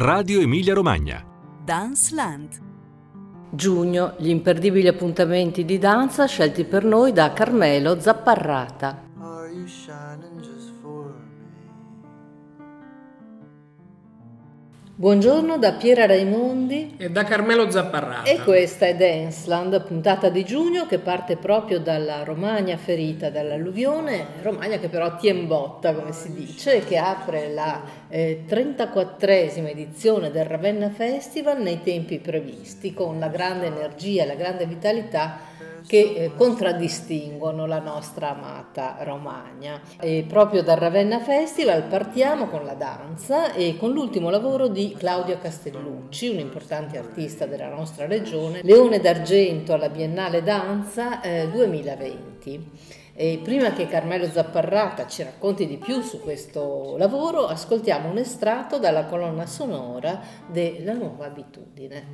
Radio Emilia Romagna. Dance Land. Giugno, gli imperdibili appuntamenti di danza scelti per noi da Carmelo Zapparrata. Buongiorno da Piera Raimondi e da Carmelo Zapparrata. E questa è Danceland, puntata di giugno che parte proprio dalla Romagna ferita dall'alluvione, Romagna che però tiene botta, come si dice, e che apre la eh, 34esima edizione del Ravenna Festival nei tempi previsti, con la grande energia e la grande vitalità che eh, contraddistinguono la nostra amata Romagna. E proprio dal Ravenna Festival partiamo con la danza e con l'ultimo lavoro di Claudia Castellucci, un importante artista della nostra regione, Leone d'Argento alla Biennale Danza eh, 2020. E prima che Carmelo Zapparrata ci racconti di più su questo lavoro, ascoltiamo un estratto dalla colonna sonora della nuova abitudine.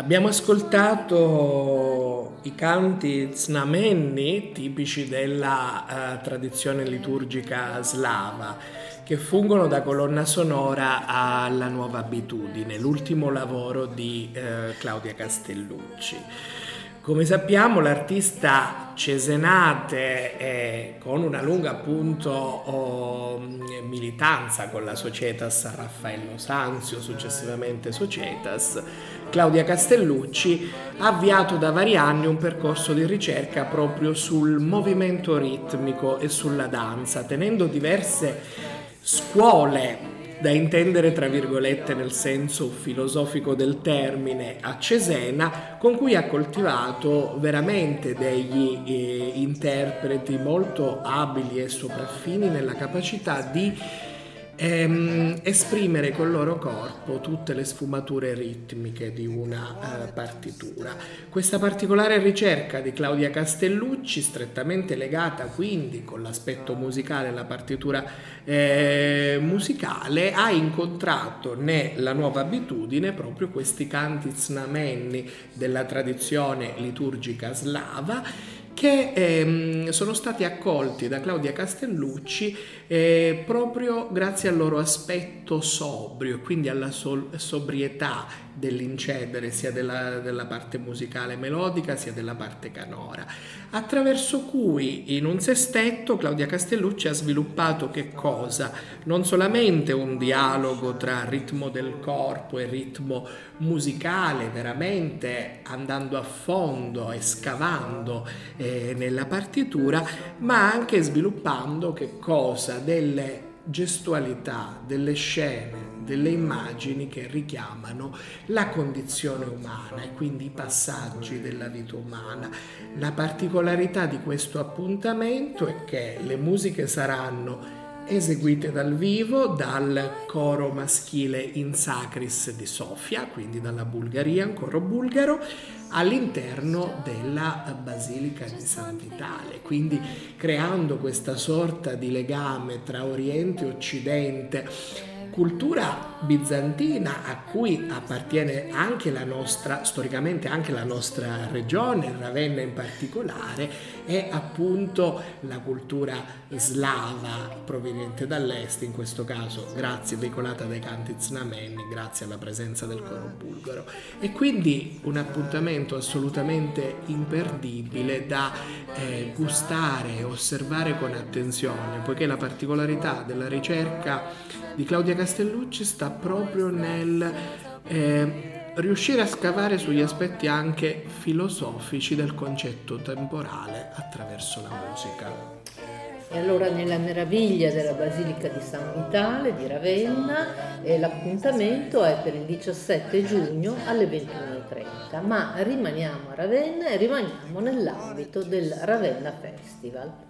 Abbiamo ascoltato i canti znamenni tipici della uh, tradizione liturgica slava che fungono da colonna sonora alla nuova abitudine, l'ultimo lavoro di uh, Claudia Castellucci. Come sappiamo l'artista cesenate eh, con una lunga appunto oh, militanza con la Societas Raffaello Sanzio, successivamente Societas, Claudia Castellucci ha avviato da vari anni un percorso di ricerca proprio sul movimento ritmico e sulla danza, tenendo diverse scuole da intendere tra virgolette nel senso filosofico del termine a Cesena, con cui ha coltivato veramente degli eh, interpreti molto abili e sopraffini nella capacità di ehm, esprimere col loro corpo tutte le sfumature ritmiche di una eh, partitura. Questa particolare ricerca di Claudia Castellucci, strettamente legata quindi con l'aspetto musicale la partitura eh, musicale, ha incontrato nella nuova abitudine proprio questi canti znamenni della tradizione liturgica slava che ehm, sono stati accolti da Claudia Castellucci eh, proprio grazie al loro aspetto sobrio, quindi alla sol- sobrietà dell'incedere sia della, della, parte musicale melodica sia della parte canora, attraverso cui in un sestetto Claudia Castellucci ha sviluppato che cosa? Non solamente un dialogo tra ritmo del corpo e ritmo musicale, veramente andando a fondo e scavando eh, nella partitura, ma anche sviluppando che cosa? Delle gestualità, delle scene, delle immagini che richiamano la condizione umana e quindi i passaggi della vita umana. La particolarità di questo appuntamento è che le musiche saranno eseguite dal vivo dal coro maschile in Sacris di Sofia, quindi dalla Bulgaria, un coro bulgaro, all'interno della Basilica di San Vitale, quindi creando questa sorta di legame tra Oriente e Occidente cultura bizantina a cui appartiene anche la nostra, storicamente anche la nostra regione, Ravenna in particolare, è appunto la cultura slava proveniente dall'est, in questo caso grazie veicolata dai canti znamenni, grazie alla presenza del coro bulgaro. E quindi un appuntamento assolutamente imperdibile da eh, gustare osservare con attenzione, poiché la particolarità della ricerca di Claudia Castellucci sta proprio nel eh, riuscire a scavare sugli aspetti anche filosofici del concetto temporale attraverso la musica. E allora nella meraviglia della Basilica di San Vitale di Ravenna eh, l'appuntamento è per il 17 giugno alle 21.30, ma rimaniamo a Ravenna e rimaniamo nell'ambito del Ravenna Festival.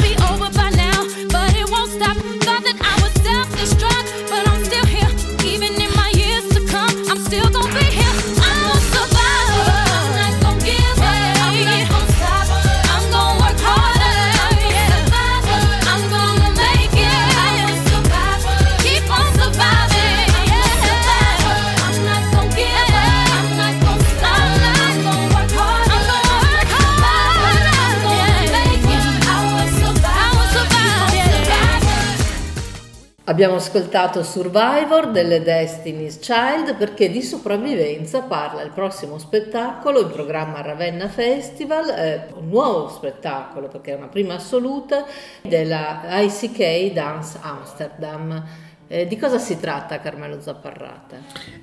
Abbiamo ascoltato Survivor delle Destiny's Child perché di sopravvivenza parla il prossimo spettacolo, il programma Ravenna Festival, eh, un nuovo spettacolo perché è una prima assoluta della ICK Dance Amsterdam. Eh, di cosa si tratta Carmelo Zapparrata?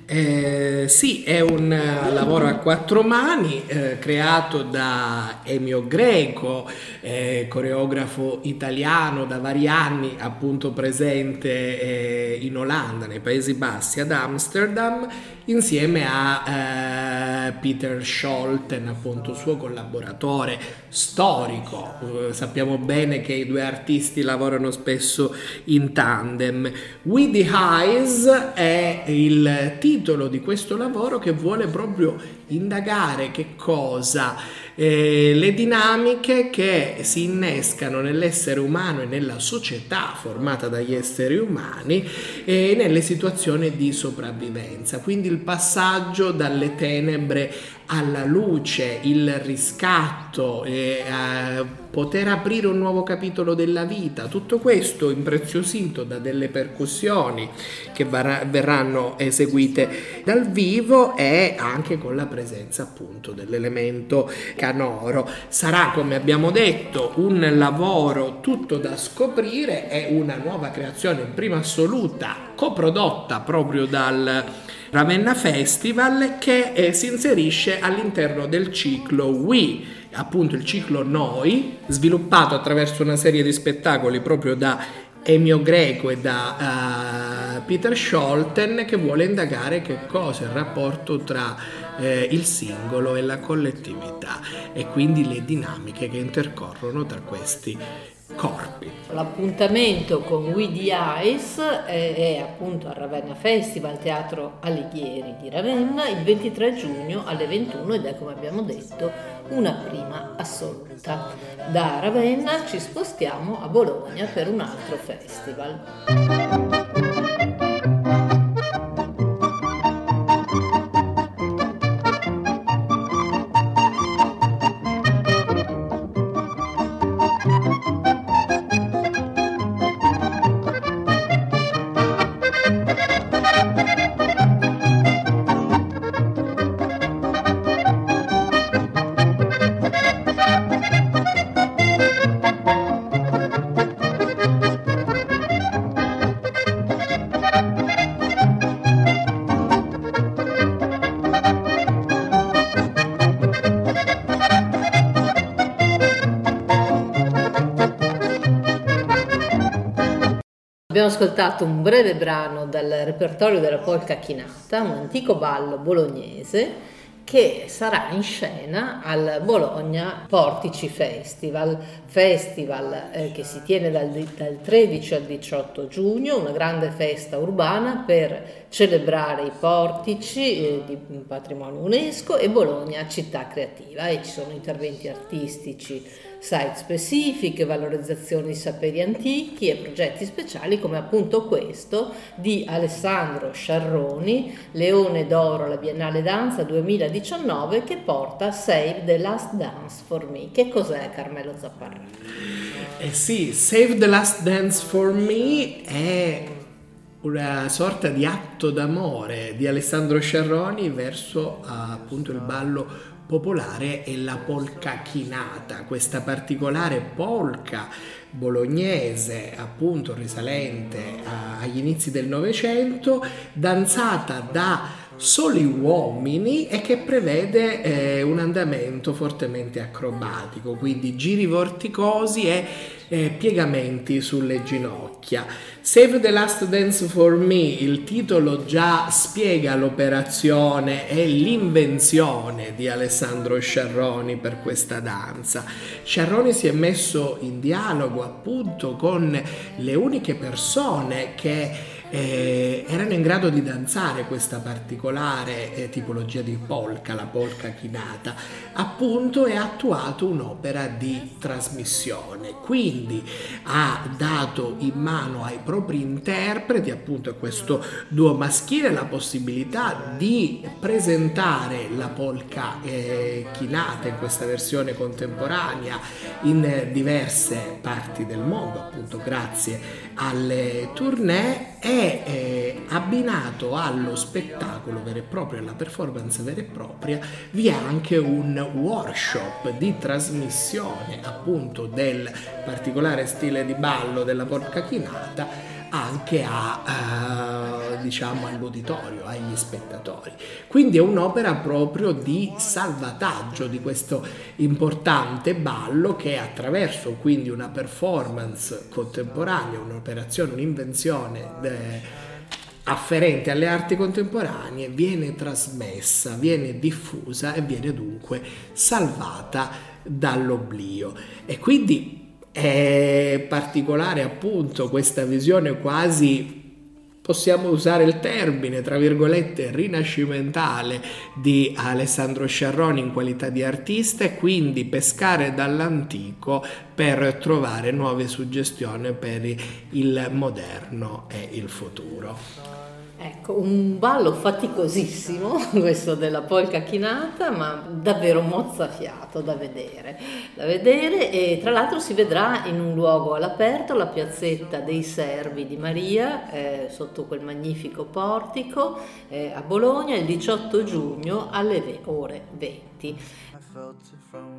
Eh, sì, è un uh, lavoro a quattro mani eh, creato da Emio Greco, eh, coreografo italiano da vari anni, appunto presente eh, in Olanda, nei Paesi Bassi, ad Amsterdam, insieme a eh, Peter Scholten, appunto suo collaboratore storico. sappiamo bene che i due artisti lavorano spesso in tandem. With the Eyes è il titolo di questo lavoro che vuole proprio indagare che cosa eh, le dinamiche che si innescano nell'essere umano e nella società formata dagli esseri umani e nelle situazioni di sopravvivenza. Quindi il passaggio dalle tenebre alla luce, il riscatto, e, eh, poter aprire un nuovo capitolo della vita, tutto questo impreziosito da delle percussioni che varrà, verranno eseguite dal vivo e anche con la presenza appunto dell'elemento canoro. Sarà, come abbiamo detto, un lavoro tutto da scoprire, è una nuova creazione in prima assoluta, coprodotta proprio dal Ravenna Festival che eh, si inserisce all'interno del ciclo We, appunto il ciclo Noi, sviluppato attraverso una serie di spettacoli proprio da Emio Greco e da uh, Peter Scholten che vuole indagare che cosa è il rapporto tra eh, il singolo e la collettività e quindi le dinamiche che intercorrono tra questi corpi. L'appuntamento con We the Ice è, è, appunto al Ravenna Festival Teatro Alighieri di Ravenna il 23 giugno alle 21 ed è come abbiamo detto una prima assoluta. Da Ravenna ci spostiamo a Bologna per un altro festival. Abbiamo ascoltato un breve brano dal repertorio della polca chinata, un antico ballo bolognese che sarà in scena al Bologna Portici Festival, festival eh, che si tiene dal, dal 13 al 18 giugno, una grande festa urbana per celebrare i portici eh, di patrimonio UNESCO e Bologna città creativa. E ci sono interventi artistici site specifiche, valorizzazione di saperi antichi e progetti speciali come appunto questo di Alessandro Sciarroni, Leone d'Oro alla Biennale Danza 2019 che porta Save the Last Dance for Me. Che cos'è Carmelo Zapparra? Eh sì, Save the Last Dance for Me è una sorta di atto d'amore di Alessandro Sciarroni verso appunto il ballo popolare è la polca chinata, questa particolare polca bolognese, appunto risalente agli inizi del Novecento, danzata da soli uomini e che prevede eh, un andamento fortemente acrobatico, quindi giri vorticosi e eh, piegamenti sulle ginocchia. Save the Last Dance for Me, il titolo già spiega l'operazione e l'invenzione di Alessandro Sciarroni per questa danza. Sciarroni si è messo in dialogo appunto con le uniche persone che eh, erano in grado di danzare questa particolare eh, tipologia di polka, la polka chinata, appunto ha attuato un'opera di trasmissione. Quindi ha dato in mano ai propri interpreti, appunto a questo duo maschile, la possibilità di presentare la polka eh, chinata in questa versione contemporanea in diverse parti del mondo, appunto grazie alle tournée è eh, abbinato allo spettacolo vero e proprio, alla performance vera e propria, vi è anche un workshop di trasmissione appunto del particolare stile di ballo della porca chinata anche a, uh, diciamo, all'uditorio, agli spettatori. Quindi è un'opera proprio di salvataggio di questo importante ballo che attraverso quindi una performance contemporanea, un'operazione, un'invenzione eh, afferente alle arti contemporanee viene trasmessa, viene diffusa e viene dunque salvata dall'oblio. E quindi è particolare appunto questa visione quasi possiamo usare il termine, tra virgolette, rinascimentale di Alessandro Sciarroni in qualità di artista e quindi pescare dall'antico per trovare nuove suggestioni per il moderno e il futuro. Ecco, un ballo faticosissimo, questo della polca chinata, ma davvero mozzafiato da vedere, da vedere e tra l'altro si vedrà in un luogo all'aperto, la piazzetta dei Servi di Maria, eh, sotto quel magnifico portico, eh, a Bologna il 18 giugno alle ore 20.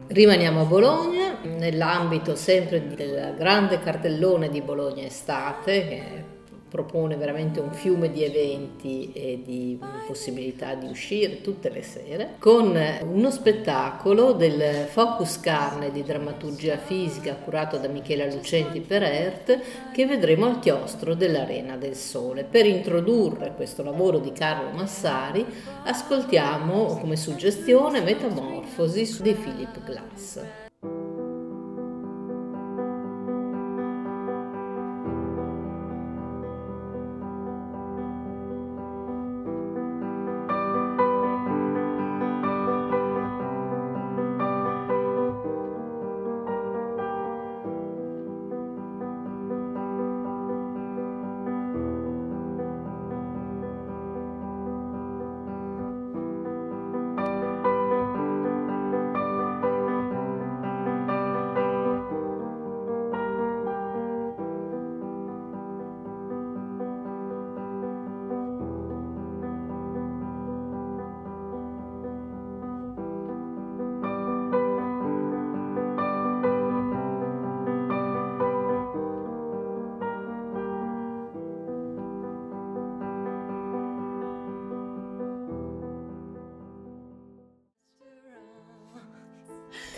Rimaniamo a Bologna, nell'ambito sempre del grande cartellone di Bologna Estate, che propone veramente un fiume di eventi e di possibilità di uscire tutte le sere, con uno spettacolo del Focus Carne di drammaturgia fisica curato da Michela Lucenti per ERT che vedremo al chiostro dell'Arena del Sole. Per introdurre questo lavoro di Carlo Massari ascoltiamo come suggestione Metamorfosi di Philip Glass.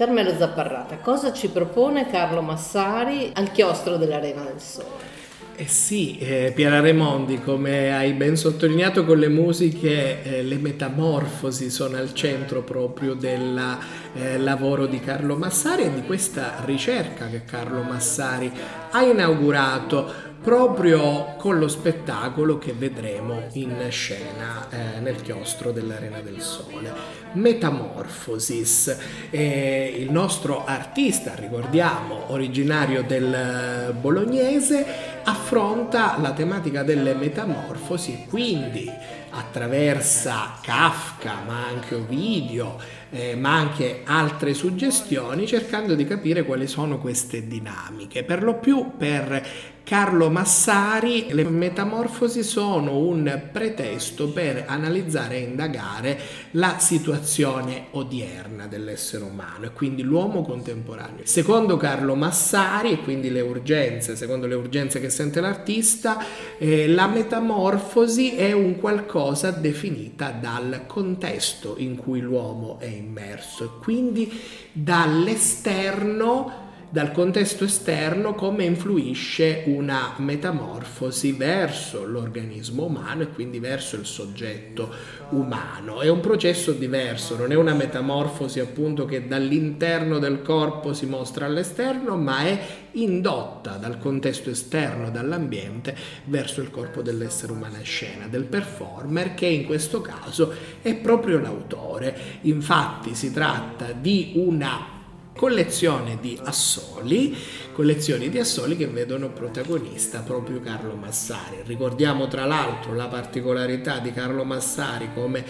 Carmelo Zapparrata, cosa ci propone Carlo Massari al chiostro dell'Arena del Sole? Eh sì, eh, Piera Remondi, come hai ben sottolineato con le musiche, eh, le metamorfosi sono al centro proprio del eh, lavoro di Carlo Massari e di questa ricerca che Carlo Massari ha inaugurato proprio con lo spettacolo che vedremo in scena eh, nel chiostro dell'Arena del Sole. Metamorphosis, eh, il nostro artista, ricordiamo, originario del bolognese, affronta la tematica delle metamorfosi, quindi attraversa Kafka, ma anche Ovidio, eh, ma anche altre suggestioni, cercando di capire quali sono queste dinamiche. Per lo più per Carlo Massari le metamorfosi sono un pretesto per analizzare e indagare la situazione odierna dell'essere umano e quindi l'uomo contemporaneo. Secondo Carlo Massari, e quindi le urgenze, secondo le urgenze che sente l'artista, eh, la metamorfosi è un qualcosa definita dal contesto in cui l'uomo è immerso e quindi dall'esterno dal contesto esterno come influisce una metamorfosi verso l'organismo umano e quindi verso il soggetto umano. È un processo diverso, non è una metamorfosi appunto che dall'interno del corpo si mostra all'esterno, ma è indotta dal contesto esterno, dall'ambiente, verso il corpo dell'essere umano a scena, del performer che in questo caso è proprio l'autore. Infatti si tratta di una collezione di assoli, collezioni di assoli che vedono protagonista proprio Carlo Massari. Ricordiamo tra l'altro la particolarità di Carlo Massari come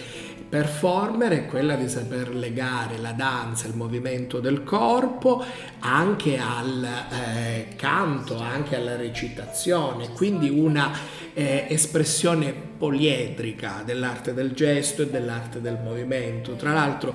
performer è quella di saper legare la danza, il movimento del corpo anche al eh, canto, anche alla recitazione, quindi una eh, espressione poliedrica dell'arte del gesto e dell'arte del movimento. Tra l'altro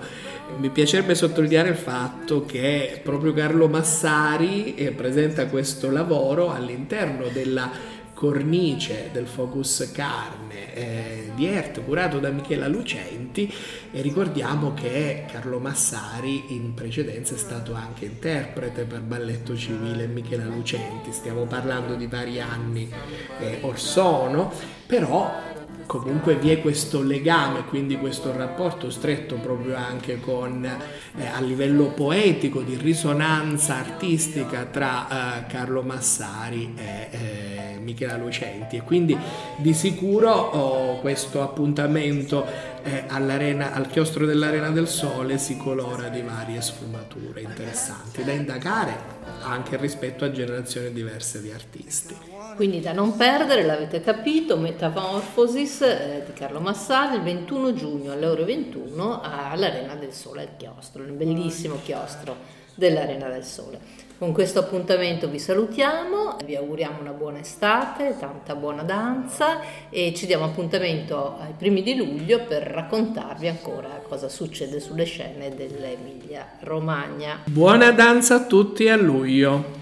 mi piacerebbe sottolineare il fatto che proprio Carlo Massari eh, presenta questo lavoro all'interno della cornice del Focus Carne eh, di Ert curato da Michela Lucenti e ricordiamo che Carlo Massari in precedenza è stato anche interprete per balletto civile Michela Lucenti, stiamo parlando di vari anni eh, or sono, però comunque vi è questo legame, quindi questo rapporto stretto proprio anche con, eh, a livello poetico, di risonanza artistica tra eh, Carlo Massari e eh, Michela Lucenti e quindi di sicuro oh, questo appuntamento eh, al chiostro dell'Arena del Sole si colora di varie sfumature interessanti da indagare anche rispetto a generazioni diverse di artisti. Quindi da non perdere, l'avete capito, Metamorphosis eh, di Carlo Massari il 21 giugno alle ore 21 all'Arena del Sole al chiostro, un bellissimo chiostro dell'Arena del Sole. Con questo appuntamento vi salutiamo, vi auguriamo una buona estate, tanta buona danza e ci diamo appuntamento ai primi di luglio per raccontarvi ancora cosa succede sulle scene dell'Emilia Romagna. Buona danza a tutti a luglio!